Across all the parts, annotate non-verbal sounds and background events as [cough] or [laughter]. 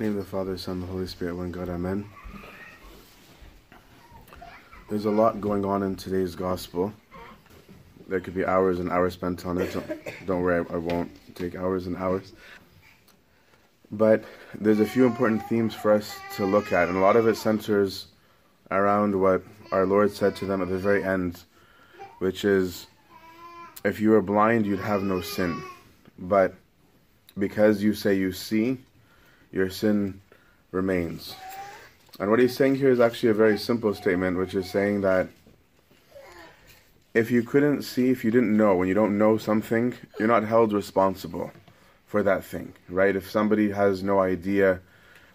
name of the Father, Son, the Holy Spirit, one God, Amen. There's a lot going on in today's gospel. There could be hours and hours spent on it. Don't, don't worry, I won't take hours and hours. But there's a few important themes for us to look at, and a lot of it centers around what our Lord said to them at the very end, which is if you were blind, you'd have no sin. But because you say you see, your sin remains. And what he's saying here is actually a very simple statement, which is saying that if you couldn't see, if you didn't know, when you don't know something, you're not held responsible for that thing, right? If somebody has no idea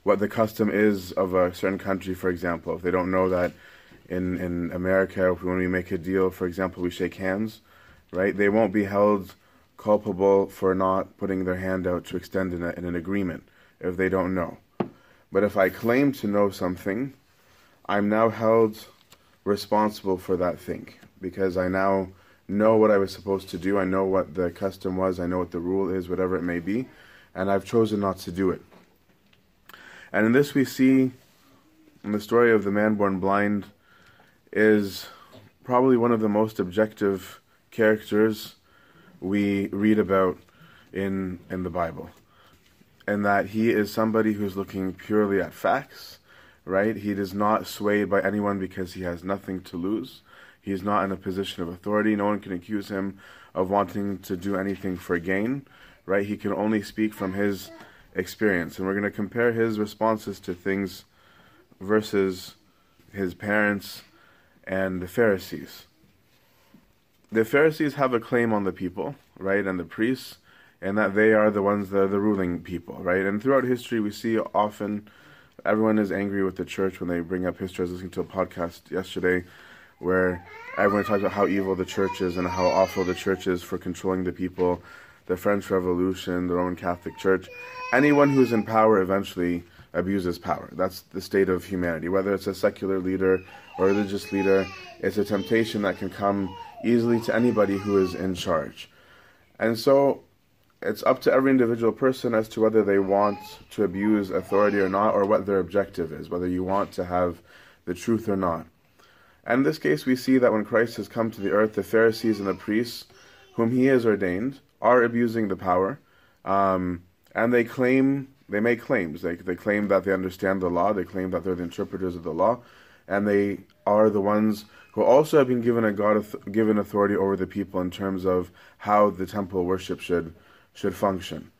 what the custom is of a certain country, for example, if they don't know that in, in America, when we make a deal, for example, we shake hands, right? They won't be held culpable for not putting their hand out to extend in, a, in an agreement if they don't know. But if I claim to know something, I'm now held responsible for that thing because I now know what I was supposed to do. I know what the custom was. I know what the rule is, whatever it may be. And I've chosen not to do it. And in this, we see in the story of the man born blind is probably one of the most objective characters we read about in in the Bible and that he is somebody who's looking purely at facts, right? He is not swayed by anyone because he has nothing to lose. He is not in a position of authority. No one can accuse him of wanting to do anything for gain, right? He can only speak from his experience. And we're going to compare his responses to things versus his parents and the Pharisees. The Pharisees have a claim on the people, right? And the priests and that they are the ones that are the ruling people, right? And throughout history, we see often everyone is angry with the church when they bring up history. I was listening to a podcast yesterday where everyone talks about how evil the church is and how awful the church is for controlling the people, the French Revolution, the Roman Catholic Church. Anyone who's in power eventually abuses power. That's the state of humanity. Whether it's a secular leader or a religious leader, it's a temptation that can come easily to anybody who is in charge. And so it's up to every individual person as to whether they want to abuse authority or not, or what their objective is, whether you want to have the truth or not. And in this case, we see that when Christ has come to the earth, the Pharisees and the priests, whom he has ordained, are abusing the power, um, and they claim they make claims. They they claim that they understand the law. They claim that they're the interpreters of the law, and they are the ones who also have been given a God given authority over the people in terms of how the temple worship should should function.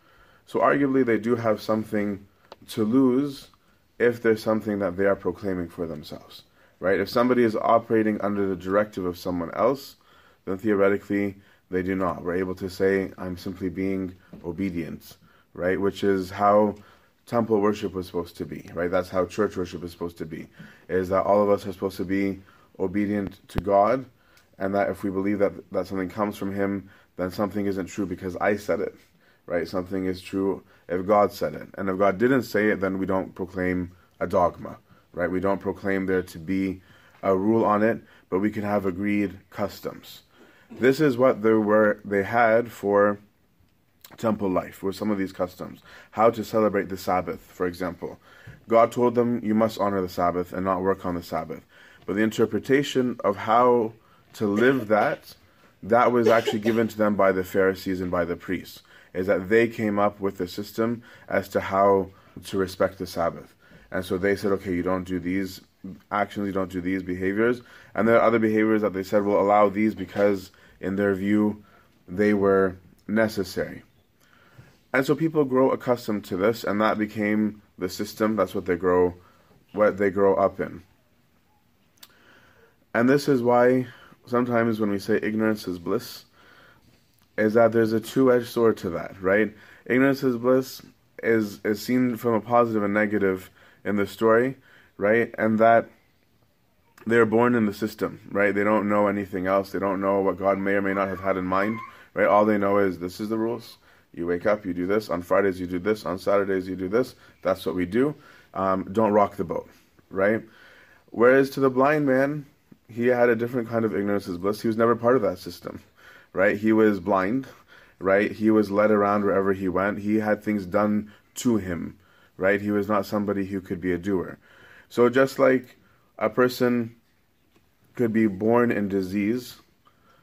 So arguably they do have something to lose if there's something that they are proclaiming for themselves. Right? If somebody is operating under the directive of someone else, then theoretically they do not. We're able to say, I'm simply being obedient, right? Which is how temple worship was supposed to be, right? That's how church worship is supposed to be. Is that all of us are supposed to be obedient to God, and that if we believe that that something comes from Him, then something isn't true because I said it, right? Something is true if God said it. And if God didn't say it, then we don't proclaim a dogma, right? We don't proclaim there to be a rule on it, but we can have agreed customs. This is what they were they had for temple life, for some of these customs. How to celebrate the Sabbath, for example. God told them you must honor the Sabbath and not work on the Sabbath. But the interpretation of how to live that that was actually given to them by the Pharisees and by the priests, is that they came up with a system as to how to respect the Sabbath. And so they said, okay, you don't do these actions, you don't do these behaviors. And there are other behaviors that they said will allow these because, in their view, they were necessary. And so people grow accustomed to this, and that became the system. That's what they grow, what they grow up in. And this is why sometimes when we say ignorance is bliss, is that there's a two-edged sword to that, right? Ignorance is bliss is is seen from a positive and negative in the story, right? And that they're born in the system, right? They don't know anything else. They don't know what God may or may not have had in mind, right? All they know is this is the rules. You wake up, you do this. On Fridays, you do this. On Saturdays, you do this. That's what we do. Um, don't rock the boat, right? Whereas to the blind man, he had a different kind of ignorance is bliss. He was never part of that system, right? He was blind, right? He was led around wherever he went. He had things done to him, right? He was not somebody who could be a doer. So just like a person could be born in disease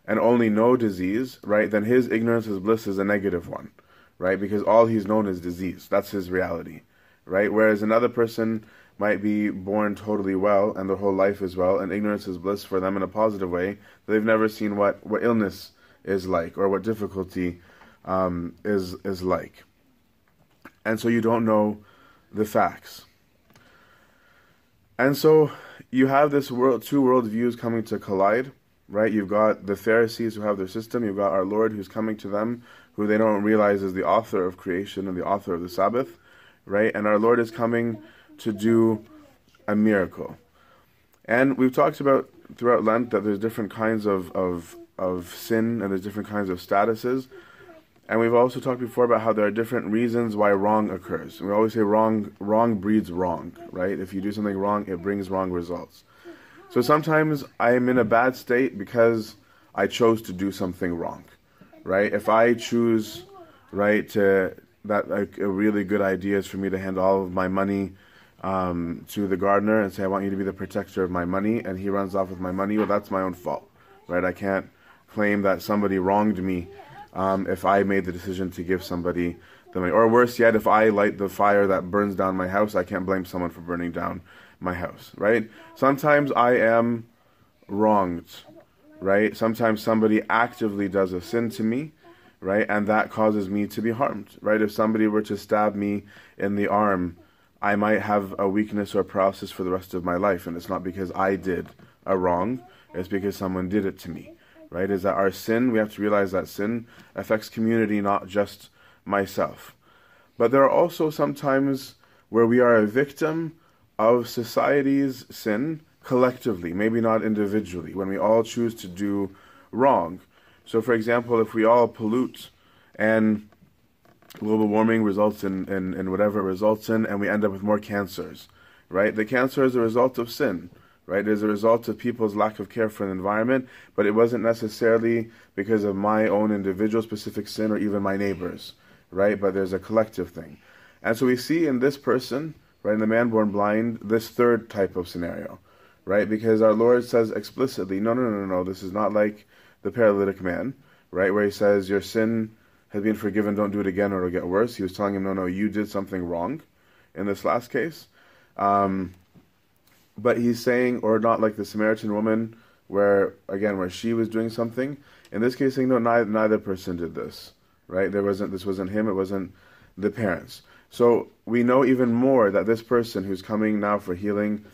and only know disease, right? Then his ignorance is bliss is a negative one, right? Because all he's known is disease. That's his reality, right? Whereas another person might be born totally well and their whole life is well, and ignorance is bliss for them in a positive way. They've never seen what, what illness is like or what difficulty um, is is like, and so you don't know the facts. And so you have this world, two worldviews coming to collide, right? You've got the Pharisees who have their system. You've got our Lord who's coming to them, who they don't realize is the author of creation and the author of the Sabbath, right? And our Lord is coming to do a miracle. And we've talked about throughout Lent that there's different kinds of, of, of sin and there's different kinds of statuses. And we've also talked before about how there are different reasons why wrong occurs. We always say wrong wrong breeds wrong, right? If you do something wrong, it brings wrong results. So sometimes I am in a bad state because I chose to do something wrong, right? If I choose, right, to that like a really good idea is for me to hand all of my money um, to the gardener and say, I want you to be the protector of my money, and he runs off with my money, well, that's my own fault, right? I can't claim that somebody wronged me um, if I made the decision to give somebody the money. Or worse yet, if I light the fire that burns down my house, I can't blame someone for burning down my house, right? Sometimes I am wronged, right? Sometimes somebody actively does a sin to me, right? And that causes me to be harmed, right? If somebody were to stab me in the arm, I might have a weakness or paralysis for the rest of my life. And it's not because I did a wrong, it's because someone did it to me right? Is that our sin, we have to realize that sin affects community, not just myself. But there are also sometimes where we are a victim of society's sin collectively, maybe not individually, when we all choose to do wrong. So, for example, if we all pollute and global warming results in, in, in whatever it results in, and we end up with more cancers, right? The cancer is a result of sin right? As a result of people's lack of care for the environment, but it wasn't necessarily because of my own individual specific sin or even my neighbors, right? But there's a collective thing. And so we see in this person, right, in the man born blind, this third type of scenario, right? Because our Lord says explicitly, no, no, no, no, this is not like the paralytic man, right? Where he says, your sin has been forgiven, don't do it again or it'll get worse. He was telling him, no, no, you did something wrong in this last case. Um, but he's saying, or not like the Samaritan woman, where again, where she was doing something. In this case, saying no, neither, neither person did this, right? There wasn't this wasn't him, it wasn't the parents. So we know even more that this person who's coming now for healing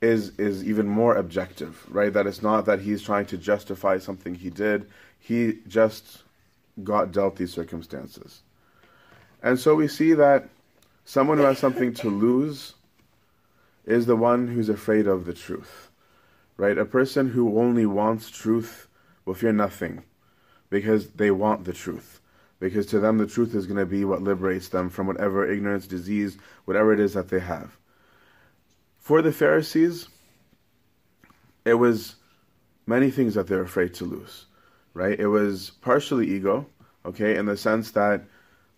is is even more objective, right? That it's not that he's trying to justify something he did. He just got dealt these circumstances. And so we see that someone who has something to lose is the one who's afraid of the truth. Right? A person who only wants truth will fear nothing because they want the truth. Because to them, the truth is going to be what liberates them from whatever ignorance, disease, whatever it is that they have. For the Pharisees, it was many things that they're afraid to lose. Right? It was partially ego, okay, in the sense that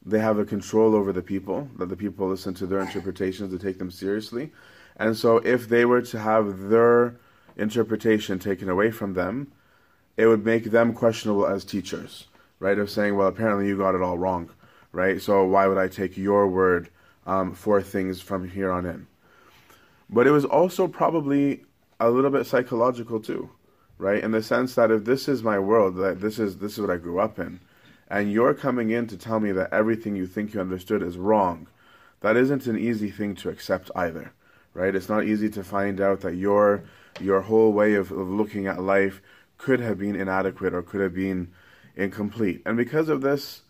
they have a control over the people, that the people listen to their interpretations, to take them seriously. And so, if they were to have their interpretation taken away from them, it would make them questionable as teachers, right? Of saying, well, apparently you got it all wrong, right? So, why would I take your word um, for things from here on in? But it was also probably a little bit psychological too, right? In the sense that if this is my world, that this is this is what I grew up in, and you're coming in to tell me that everything you think you understood is wrong, that isn't an easy thing to accept either right? It's not easy to find out that your your whole way of, of looking at life could have been inadequate or could have been incomplete. And because of this,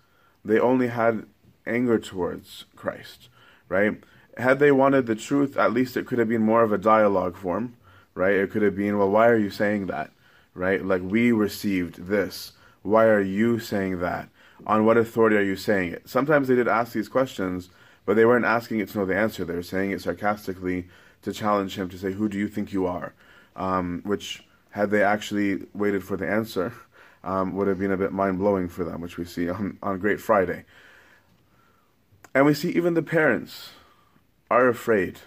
they only had anger towards Christ, right? Had they wanted the truth, at least it could have been more of a dialogue form, right? It could have been, well, why are you saying that, right? Like, we received this. Why are you saying that? On what authority are you saying it? Sometimes they did ask these questions, but they weren't asking it to know the answer. They were saying it sarcastically to challenge him to say, Who do you think you are? Um, which, had they actually waited for the answer, [laughs] um, would have been a bit mind blowing for them, which we see on, on Great Friday. And we see even the parents, are afraid,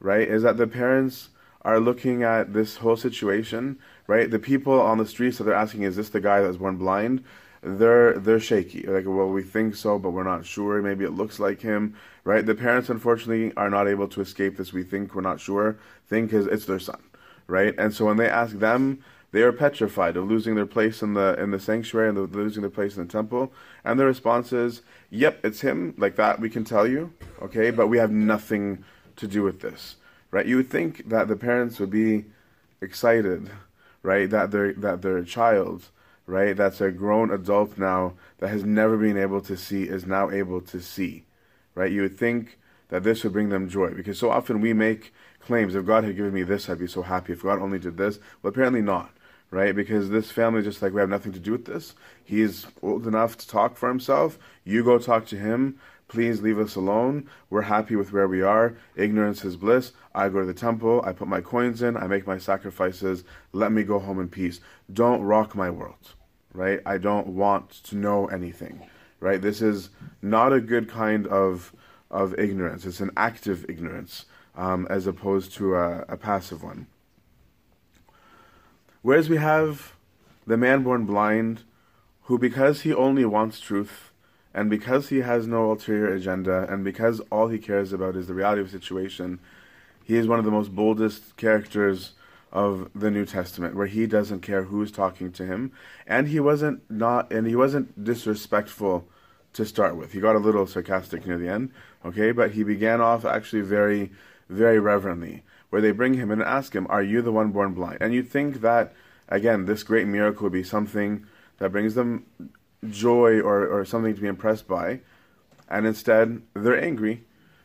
right? Is that the parents are looking at this whole situation, right? The people on the streets that they're asking, is this the guy that was born blind? They're they're shaky. Like, well, we think so, but we're not sure. Maybe it looks like him, right? The parents, unfortunately, are not able to escape this. We think we're not sure. Think is it's their son, right? And so when they ask them, they are petrified of losing their place in the in the sanctuary and the, losing their place in the temple. And the response is, "Yep, it's him. Like that, we can tell you, okay, but we have nothing to do with this." right? You would think that the parents would be excited, right? That their that their child, right, that's a grown adult now that has never been able to see is now able to see, right? You would think that this would bring them joy because so often we make claims if God had given me this, I'd be so happy. If God only did this, well, apparently not. Right, because this family is just like we have nothing to do with this. He's old enough to talk for himself. You go talk to him. Please leave us alone. We're happy with where we are. Ignorance is bliss. I go to the temple. I put my coins in. I make my sacrifices. Let me go home in peace. Don't rock my world, right? I don't want to know anything, right? This is not a good kind of of ignorance. It's an active ignorance um, as opposed to a, a passive one. Whereas we have the man born blind, who because he only wants truth and because he has no ulterior agenda, and because all he cares about is the reality of the situation, he is one of the most boldest characters of the New Testament, where he doesn't care who's talking to him, and he wasn't not, and he wasn't disrespectful to start with. He got a little sarcastic near the end, okay, but he began off actually very, very reverently, where they bring him and ask him, "Are you the one born blind?" And you think that again, this great miracle would be something that brings them joy or, or something to be impressed by, and instead they're angry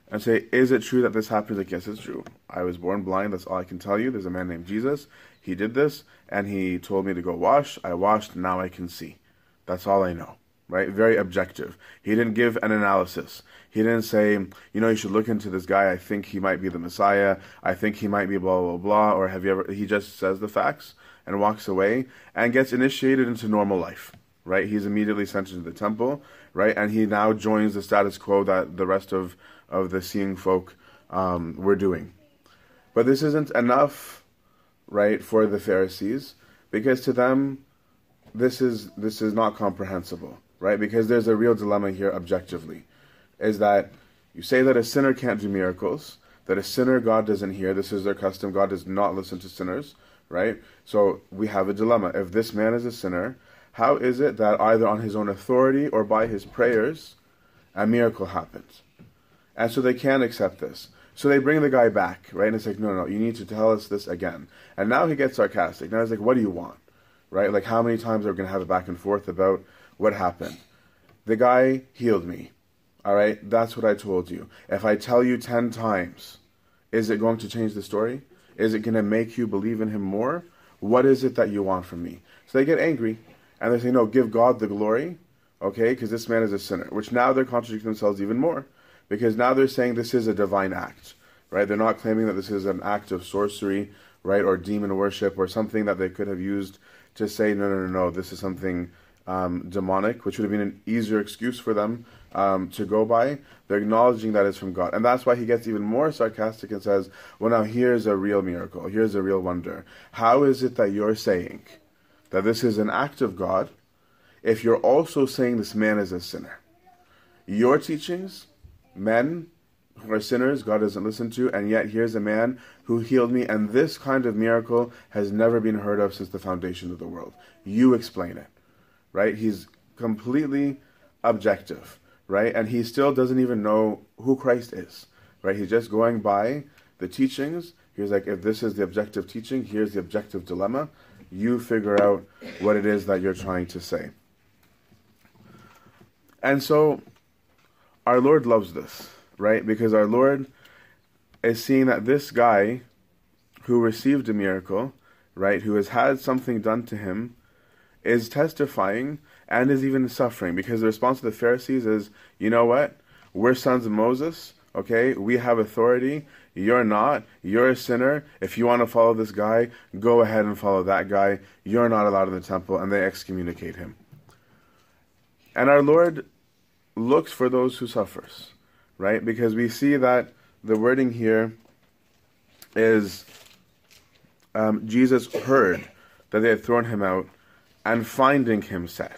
and say, Is it true that this happened? Like, yes, it's true. I was born blind, that's all I can tell you. There's a man named Jesus. He did this, and he told me to go wash. I washed, now I can see. That's all I know. Right? Very objective. He didn't give an analysis. He didn't say, you know, you should look into this guy. I think he might be the Messiah. I think he might be blah, blah, blah. Or have you ever. He just says the facts and walks away and gets initiated into normal life right? He's immediately sent into the temple, right? And he now joins the status quo that the rest of, of the seeing folk um, were doing. But this isn't enough, right, for the Pharisees, because to them, this is this is not comprehensible, right? Because there's a real dilemma here objectively, is that you say that a sinner can't do miracles, that a sinner God doesn't hear. This is their custom. God does not listen to sinners, right? So we have a dilemma. If this man is a sinner, how is it that either on his own authority or by his prayers, a miracle happens? And so they can't accept this. So they bring the guy back, right? And it's like, no, no, you need to tell us this again. And now he gets sarcastic. Now he's like, what do you want? Right? Like, how many times are we going to have a back and forth about what happened? The guy healed me. All right? That's what I told you. If I tell you 10 times, is it going to change the story? Is it going to make you believe in him more? What is it that you want from me? So they get angry and they say, no, give God the glory, okay, because this man is a sinner, which now they're contradicting themselves even more, because now they're saying this is a divine act, right? They're not claiming that this is an act of sorcery, right, or demon worship, or something that they could have used to say, no, no, no, no, this is something um, demonic, which would have been an easier excuse for them um, to go by. They're acknowledging that it's from God. And that's why he gets even more sarcastic and says, Well, now here's a real miracle. Here's a real wonder. How is it that you're saying that this is an act of God if you're also saying this man is a sinner. Your teachings, men who are sinners, God doesn't listen to, and yet here's a man who healed me, and this kind of miracle has never been heard of since the foundation of the world. You explain it, right? He's completely objective, right? And he still doesn't even know who Christ is, right? He's just going by the teachings. He's like, if this is the objective teaching, here's the objective dilemma. You figure out what it is that you're trying to say. And so, our Lord loves this, right? Because our Lord is seeing that this guy who received a miracle, right, who has had something done to him, is testifying and is even suffering. Because the response of the Pharisees is, you know what? We're sons of Moses, okay? We have authority. You're not. You're a sinner. If you want to follow this guy, go ahead and follow that guy. You're not allowed in the temple, and they excommunicate him. And our Lord looks for those who suffers, right? Because we see that the wording here is um, Jesus heard that they had thrown him out, and finding him said,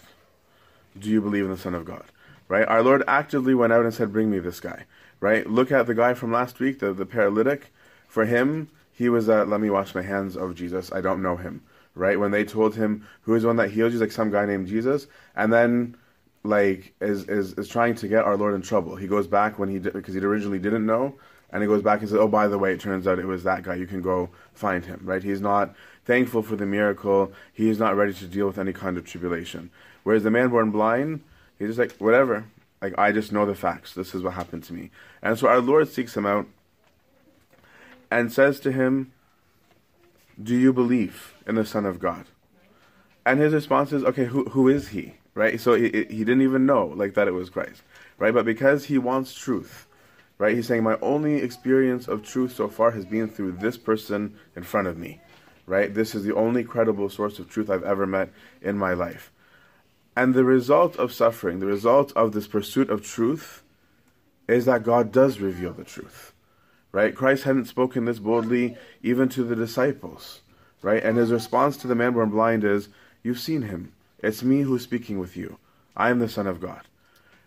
Do you believe in the Son of God? Right? Our Lord actively went out and said, Bring me this guy. Right? Look at the guy from last week, the, the paralytic. For him, he was, uh, Let me wash my hands of Jesus. I don't know him. Right? When they told him who is the one that healed you, like some guy named Jesus. And then like is, is is trying to get our Lord in trouble. He goes back when he because he originally didn't know, and he goes back and says, "Oh, by the way, it turns out it was that guy. You can go find him." Right? He's not thankful for the miracle. He is not ready to deal with any kind of tribulation. Whereas the man born blind, he's just like, "Whatever. Like I just know the facts. This is what happened to me." And so our Lord seeks him out and says to him, "Do you believe in the Son of God?" And his response is, "Okay, who who is he?" right? So he, he didn't even know like that it was Christ, right? But because he wants truth, right? He's saying my only experience of truth so far has been through this person in front of me, right? This is the only credible source of truth I've ever met in my life. And the result of suffering, the result of this pursuit of truth, is that God does reveal the truth, right? Christ hadn't spoken this boldly even to the disciples, right? And his response to the man born blind is, You've seen him. It's me who's speaking with you. I am the Son of God.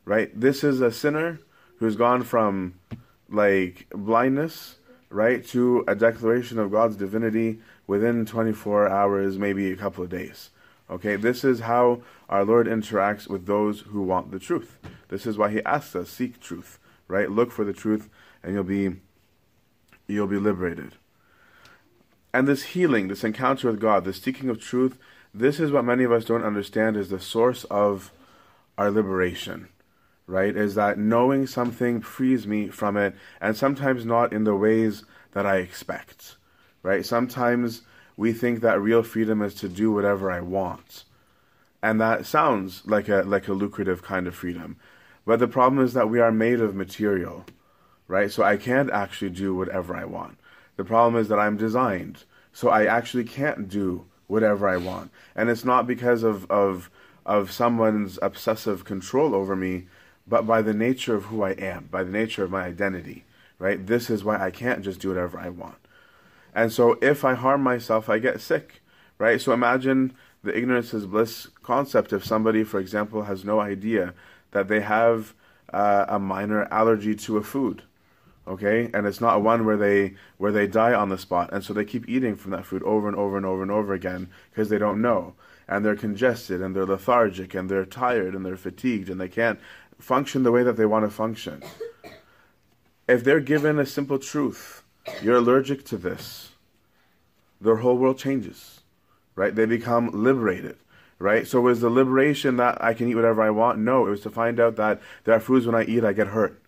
Right? This is a sinner who's gone from like blindness, right, to a declaration of God's divinity within 24 hours, maybe a couple of days. Okay, this is how our Lord interacts with those who want the truth. This is why He asks us, seek truth, right? Look for the truth, and you'll be you'll be liberated. And this healing, this encounter with God, this seeking of truth, this is what many of us don't understand is the source of our liberation, right? Is that knowing something frees me from it, and sometimes not in the ways that I expect, right? Sometimes we think that real freedom is to do whatever I want. And that sounds like a like a lucrative kind of freedom. But the problem is that we are made of material, right? So I can't actually do whatever I want. The problem is that I'm designed. So I actually can't do whatever I want. And it's not because of, of, of someone's obsessive control over me, but by the nature of who I am, by the nature of my identity, right? This is why I can't just do whatever I want. And so if I harm myself, I get sick, right? So imagine the ignorance is bliss concept. If somebody, for example, has no idea that they have uh, a minor allergy to a food, okay and it's not one where they where they die on the spot and so they keep eating from that food over and over and over and over again because they don't know and they're congested and they're lethargic and they're tired and they're fatigued and they can't function the way that they want to function if they're given a simple truth you're allergic to this their whole world changes right they become liberated right so was the liberation that i can eat whatever i want no it was to find out that there are foods when i eat i get hurt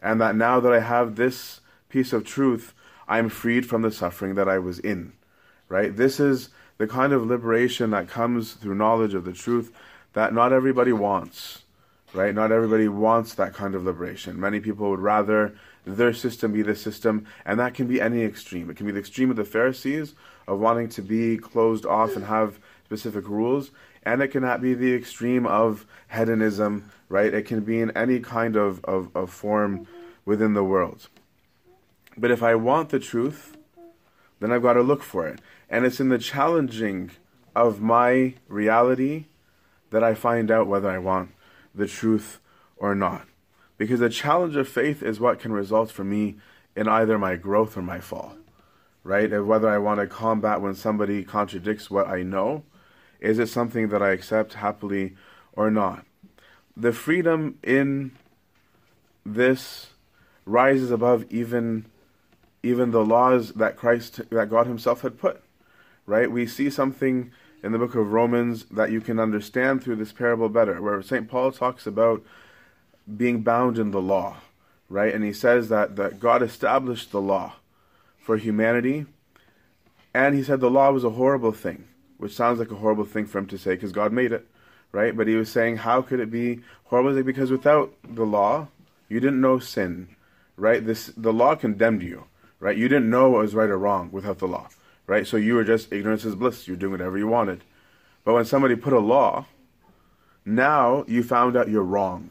and that now that I have this piece of truth, I'm freed from the suffering that I was in. Right? This is the kind of liberation that comes through knowledge of the truth that not everybody wants. Right? Not everybody wants that kind of liberation. Many people would rather their system be the system, and that can be any extreme. It can be the extreme of the Pharisees of wanting to be closed off and have specific rules, and it cannot be the extreme of hedonism right? It can be in any kind of, of, of form within the world. But if I want the truth, then I've got to look for it. And it's in the challenging of my reality that I find out whether I want the truth or not. Because the challenge of faith is what can result for me in either my growth or my fall. Right? And whether I want to combat when somebody contradicts what I know, is it something that I accept happily or not? the freedom in this rises above even even the laws that Christ that God himself had put right we see something in the book of Romans that you can understand through this parable better where St Paul talks about being bound in the law right and he says that that God established the law for humanity and he said the law was a horrible thing which sounds like a horrible thing for him to say because God made it right? But he was saying, how could it be horrible? Because without the law, you didn't know sin, right? This the law condemned you, right? You didn't know what was right or wrong without the law, right? So you were just ignorance is bliss. You're doing whatever you wanted. But when somebody put a law, now you found out you're wrong,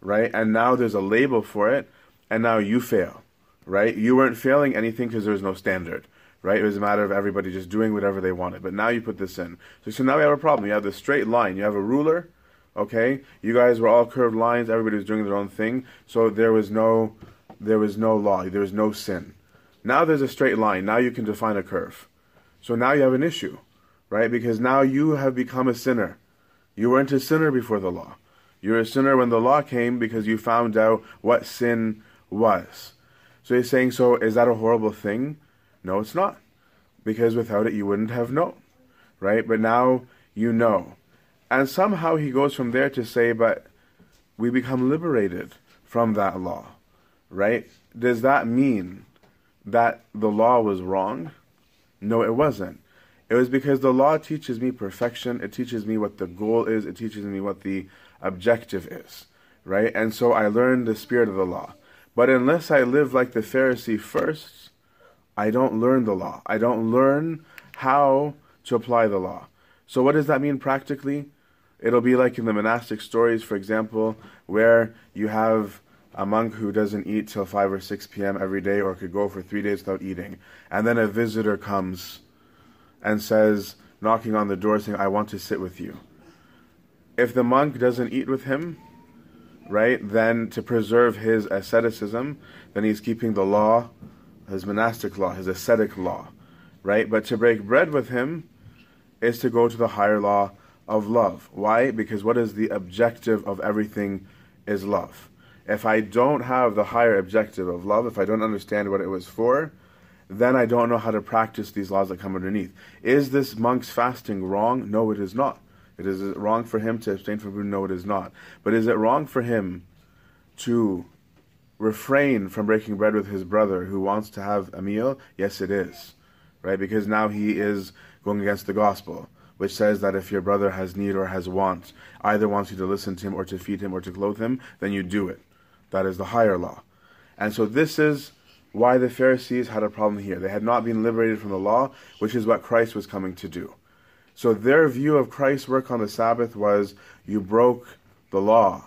right? And now there's a label for it, and now you fail, right? You weren't failing anything because there was no standard, right? It was a matter of everybody just doing whatever they wanted. But now you put this in. So, so now we have a problem. You have this straight line. You have a ruler, okay? You guys were all curved lines. Everybody was doing their own thing. So there was no, there was no law. There was no sin. Now there's a straight line. Now you can define a curve. So now you have an issue, right? Because now you have become a sinner. You weren't a sinner before the law. You're a sinner when the law came because you found out what sin was. So he's saying, so is that a horrible thing? No, it's not. Because without it, you wouldn't have known, right? But now you know. And somehow he goes from there to say, but we become liberated from that law, right? Does that mean that the law was wrong? No, it wasn't. It was because the law teaches me perfection. It teaches me what the goal is. It teaches me what the objective is, right? And so I learned the spirit of the law. But unless I live like the Pharisee first, I don't learn the law. I don't learn how to apply the law. So what does that mean practically? It'll be like in the monastic stories, for example, where you have a monk who doesn't eat till 5 or 6 p.m. every day or could go for three days without eating. And then a visitor comes and says, knocking on the door, saying, I want to sit with you. If the monk doesn't eat with him, right, then to preserve his asceticism, then he's keeping the law, his monastic law, his ascetic law, right? But to break bread with him is to go to the higher law of love. Why? Because what is the objective of everything is love if I don't have the higher objective of love, if I don't understand what it was for, then I don't know how to practice these laws that come underneath. Is this monk's fasting wrong? No, it is not. It is wrong for him to abstain from food? No, it is not. But is it wrong for him to refrain from breaking bread with his brother who wants to have a meal? Yes, it is. Right? Because now he is going against the gospel, which says that if your brother has need or has want, either wants you to listen to him or to feed him or to clothe him, then you do it. That is the higher law. And so this is why the Pharisees had a problem here. They had not been liberated from the law, which is what Christ was coming to do. So their view of Christ's work on the Sabbath was you broke the law,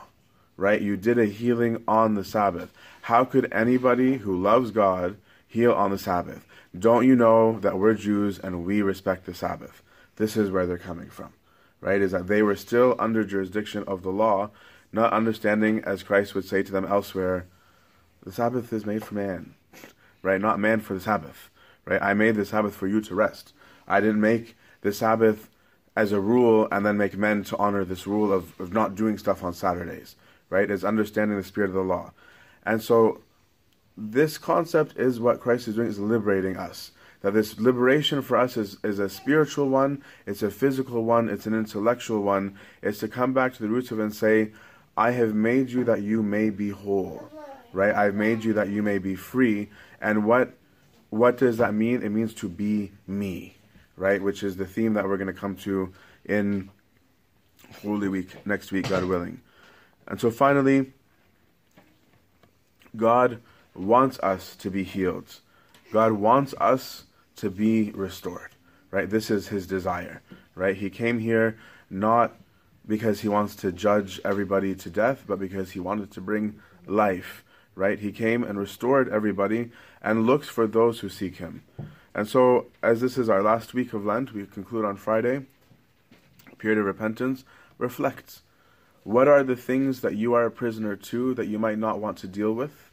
right? You did a healing on the Sabbath. How could anybody who loves God heal on the Sabbath? Don't you know that we're Jews and we respect the Sabbath? This is where they're coming from, right? Is that they were still under jurisdiction of the law, not understanding, as Christ would say to them elsewhere, the Sabbath is made for man, right? Not man for the Sabbath, right? I made the Sabbath for you to rest. I didn't make the Sabbath as a rule and then make men to honor this rule of, of not doing stuff on Saturdays, right? Is understanding the spirit of the law. And so this concept is what Christ is doing, is liberating us. That this liberation for us is, is a spiritual one, it's a physical one, it's an intellectual one. It's to come back to the roots of it and say, I have made you that you may be whole, right? I've made you that you may be free. And what what does that mean? It means to be me, right? Which is the theme that we're going to come to in Holy Week next week, God willing. And so finally, God wants us to be healed. God wants us to be restored, right? This is his desire, right? He came here not because he wants to judge everybody to death, but because he wanted to bring life, right? He came and restored everybody and looks for those who seek him. And so, as this is our last week of Lent, we conclude on Friday, period of repentance, reflect. What are the things that you are a prisoner to that you might not want to deal with?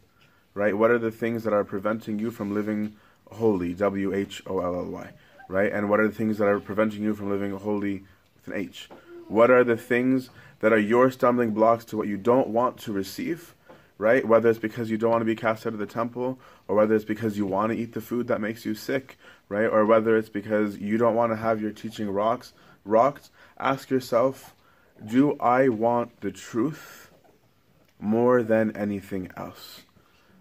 Right? What are the things that are preventing you from living wholly? W H O L L Y. Right? And what are the things that are preventing you from living holy with an H? What are the things that are your stumbling blocks to what you don't want to receive? Right? Whether it's because you don't want to be cast out of the temple, or whether it's because you want to eat the food that makes you sick, right? Or whether it's because you don't want to have your teaching rocks rocked, ask yourself, do I want the truth more than anything else?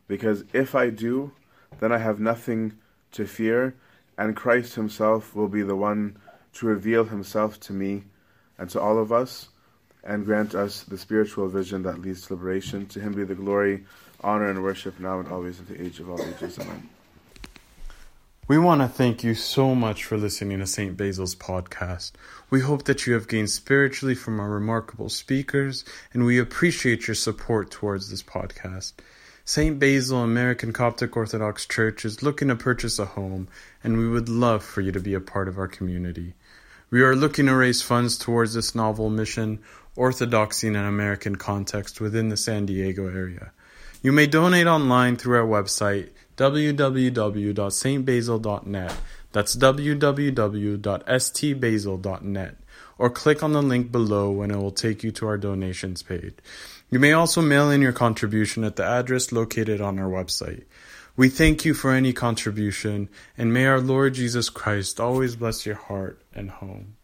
Because if I do, then I have nothing to fear, and Christ Himself will be the one to reveal Himself to me and to all of us, and grant us the spiritual vision that leads to liberation. To him be the glory, honor, and worship now and always at the age of all ages. Amen. We want to thank you so much for listening to St. Basil's podcast. We hope that you have gained spiritually from our remarkable speakers, and we appreciate your support towards this podcast. St. Basil American Coptic Orthodox Church is looking to purchase a home, and we would love for you to be a part of our community. We are looking to raise funds towards this novel mission, Orthodoxy in an American Context, within the San Diego area. You may donate online through our website, www.stbasil.net. That's www.stbasil.net. Or click on the link below and it will take you to our donations page. You may also mail in your contribution at the address located on our website. We thank you for any contribution, and may our Lord Jesus Christ always bless your heart and home.